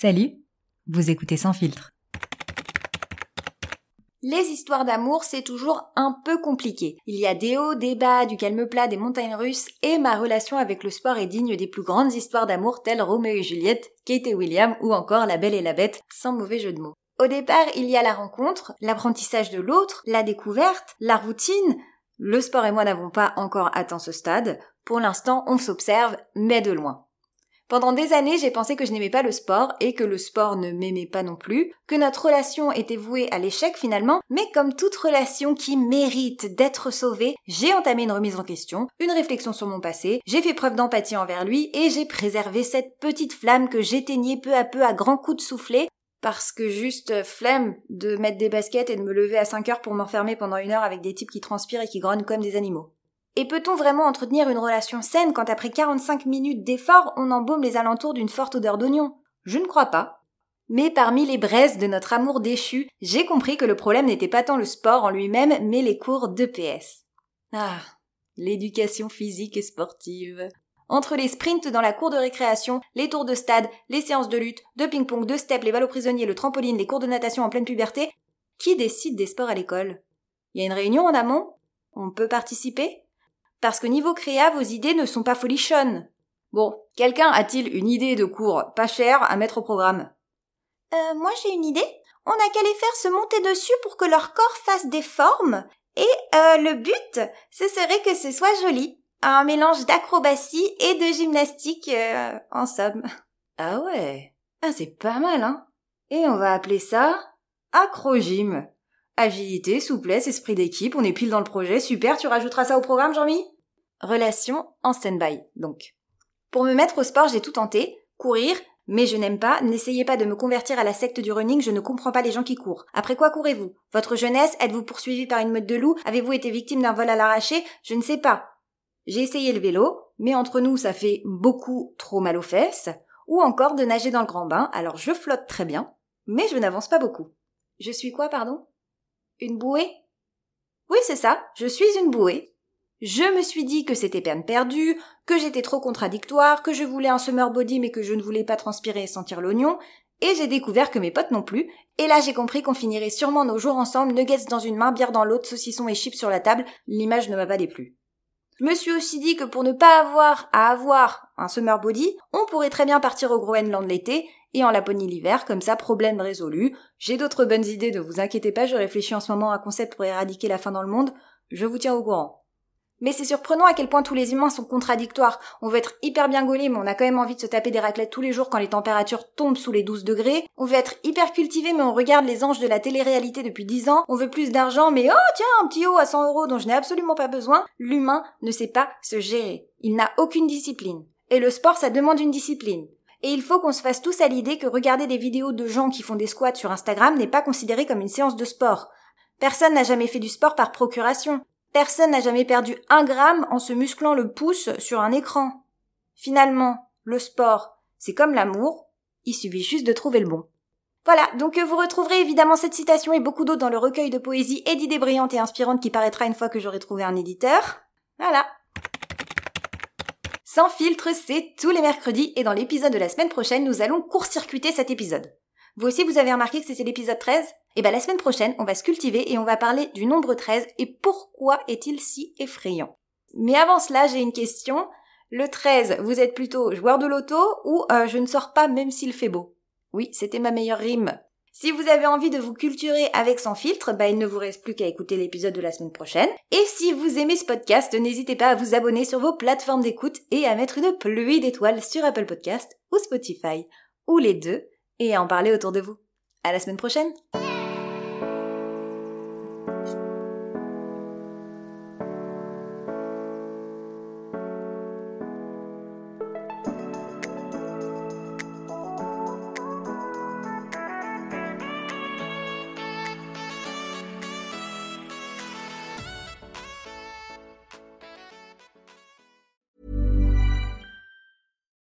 Salut, vous écoutez Sans filtre. Les histoires d'amour, c'est toujours un peu compliqué. Il y a des hauts, des bas, du calme plat, des montagnes russes, et ma relation avec le sport est digne des plus grandes histoires d'amour telles Roméo et Juliette, Kate et William, ou encore La Belle et la Bête, sans mauvais jeu de mots. Au départ, il y a la rencontre, l'apprentissage de l'autre, la découverte, la routine. Le sport et moi n'avons pas encore atteint ce stade. Pour l'instant, on s'observe, mais de loin. Pendant des années, j'ai pensé que je n'aimais pas le sport et que le sport ne m'aimait pas non plus, que notre relation était vouée à l'échec finalement, mais comme toute relation qui mérite d'être sauvée, j'ai entamé une remise en question, une réflexion sur mon passé, j'ai fait preuve d'empathie envers lui et j'ai préservé cette petite flamme que j'éteignais peu à peu à grands coups de soufflet parce que juste flemme de mettre des baskets et de me lever à 5 heures pour m'enfermer pendant une heure avec des types qui transpirent et qui grognent comme des animaux. Et peut-on vraiment entretenir une relation saine quand après 45 minutes d'effort, on embaume les alentours d'une forte odeur d'oignon? Je ne crois pas. Mais parmi les braises de notre amour déchu, j'ai compris que le problème n'était pas tant le sport en lui-même, mais les cours d'EPS. Ah, l'éducation physique et sportive. Entre les sprints dans la cour de récréation, les tours de stade, les séances de lutte, de ping-pong, de step, les aux prisonniers, le trampoline, les cours de natation en pleine puberté, qui décide des sports à l'école? Il y a une réunion en amont? On peut participer? Parce que niveau créa, vos idées ne sont pas folichonnes. Bon, quelqu'un a-t-il une idée de cours pas cher à mettre au programme? Euh, moi j'ai une idée. On a qu'à les faire se monter dessus pour que leur corps fasse des formes. Et euh, le but, ce serait que ce soit joli un mélange d'acrobatie et de gymnastique euh, en somme. Ah ouais, ah, c'est pas mal, hein Et on va appeler ça acrogym. Agilité, souplesse, esprit d'équipe, on est pile dans le projet, super, tu rajouteras ça au programme, Jean-Mi? Relation en stand-by, donc. Pour me mettre au sport, j'ai tout tenté, courir, mais je n'aime pas, n'essayez pas de me convertir à la secte du running, je ne comprends pas les gens qui courent. Après quoi courez-vous? Votre jeunesse Êtes-vous poursuivi par une meute de loup Avez-vous été victime d'un vol à l'arraché? Je ne sais pas. J'ai essayé le vélo, mais entre nous ça fait beaucoup trop mal aux fesses, ou encore de nager dans le grand bain, alors je flotte très bien, mais je n'avance pas beaucoup. Je suis quoi, pardon? Une bouée? Oui, c'est ça, je suis une bouée. Je me suis dit que c'était peine perdue, que j'étais trop contradictoire, que je voulais un summer body mais que je ne voulais pas transpirer et sentir l'oignon, et j'ai découvert que mes potes non plus, et là j'ai compris qu'on finirait sûrement nos jours ensemble, nuggets dans une main, bière dans l'autre, saucisson et chips sur la table, l'image ne m'a pas déplu. Je me suis aussi dit que pour ne pas avoir à avoir un summer body, on pourrait très bien partir au Groenland l'été et en Laponie l'hiver, comme ça problème résolu. J'ai d'autres bonnes idées, ne vous inquiétez pas, je réfléchis en ce moment à un concept pour éradiquer la faim dans le monde, je vous tiens au courant. Mais c'est surprenant à quel point tous les humains sont contradictoires. On veut être hyper bien gaulé, mais on a quand même envie de se taper des raclettes tous les jours quand les températures tombent sous les 12 degrés. On veut être hyper cultivé, mais on regarde les anges de la télé-réalité depuis 10 ans. On veut plus d'argent, mais oh tiens, un petit haut à 100 euros dont je n'ai absolument pas besoin. L'humain ne sait pas se gérer. Il n'a aucune discipline. Et le sport, ça demande une discipline. Et il faut qu'on se fasse tous à l'idée que regarder des vidéos de gens qui font des squats sur Instagram n'est pas considéré comme une séance de sport. Personne n'a jamais fait du sport par procuration. Personne n'a jamais perdu un gramme en se musclant le pouce sur un écran. Finalement, le sport, c'est comme l'amour, il suffit juste de trouver le bon. Voilà, donc vous retrouverez évidemment cette citation et beaucoup d'autres dans le recueil de poésie et d'idées brillantes et inspirantes qui paraîtra une fois que j'aurai trouvé un éditeur. Voilà. Sans filtre, c'est tous les mercredis et dans l'épisode de la semaine prochaine, nous allons court-circuiter cet épisode. Vous aussi, vous avez remarqué que c'était l'épisode 13 Eh ben, la semaine prochaine, on va se cultiver et on va parler du nombre 13 et pourquoi est-il si effrayant? Mais avant cela, j'ai une question. Le 13, vous êtes plutôt joueur de loto ou euh, je ne sors pas même s'il fait beau? Oui, c'était ma meilleure rime. Si vous avez envie de vous culturer avec sans filtre, bah il ne vous reste plus qu'à écouter l'épisode de la semaine prochaine. Et si vous aimez ce podcast, n'hésitez pas à vous abonner sur vos plateformes d'écoute et à mettre une pluie d'étoiles sur Apple Podcast ou Spotify, ou les deux, et à en parler autour de vous. À la semaine prochaine!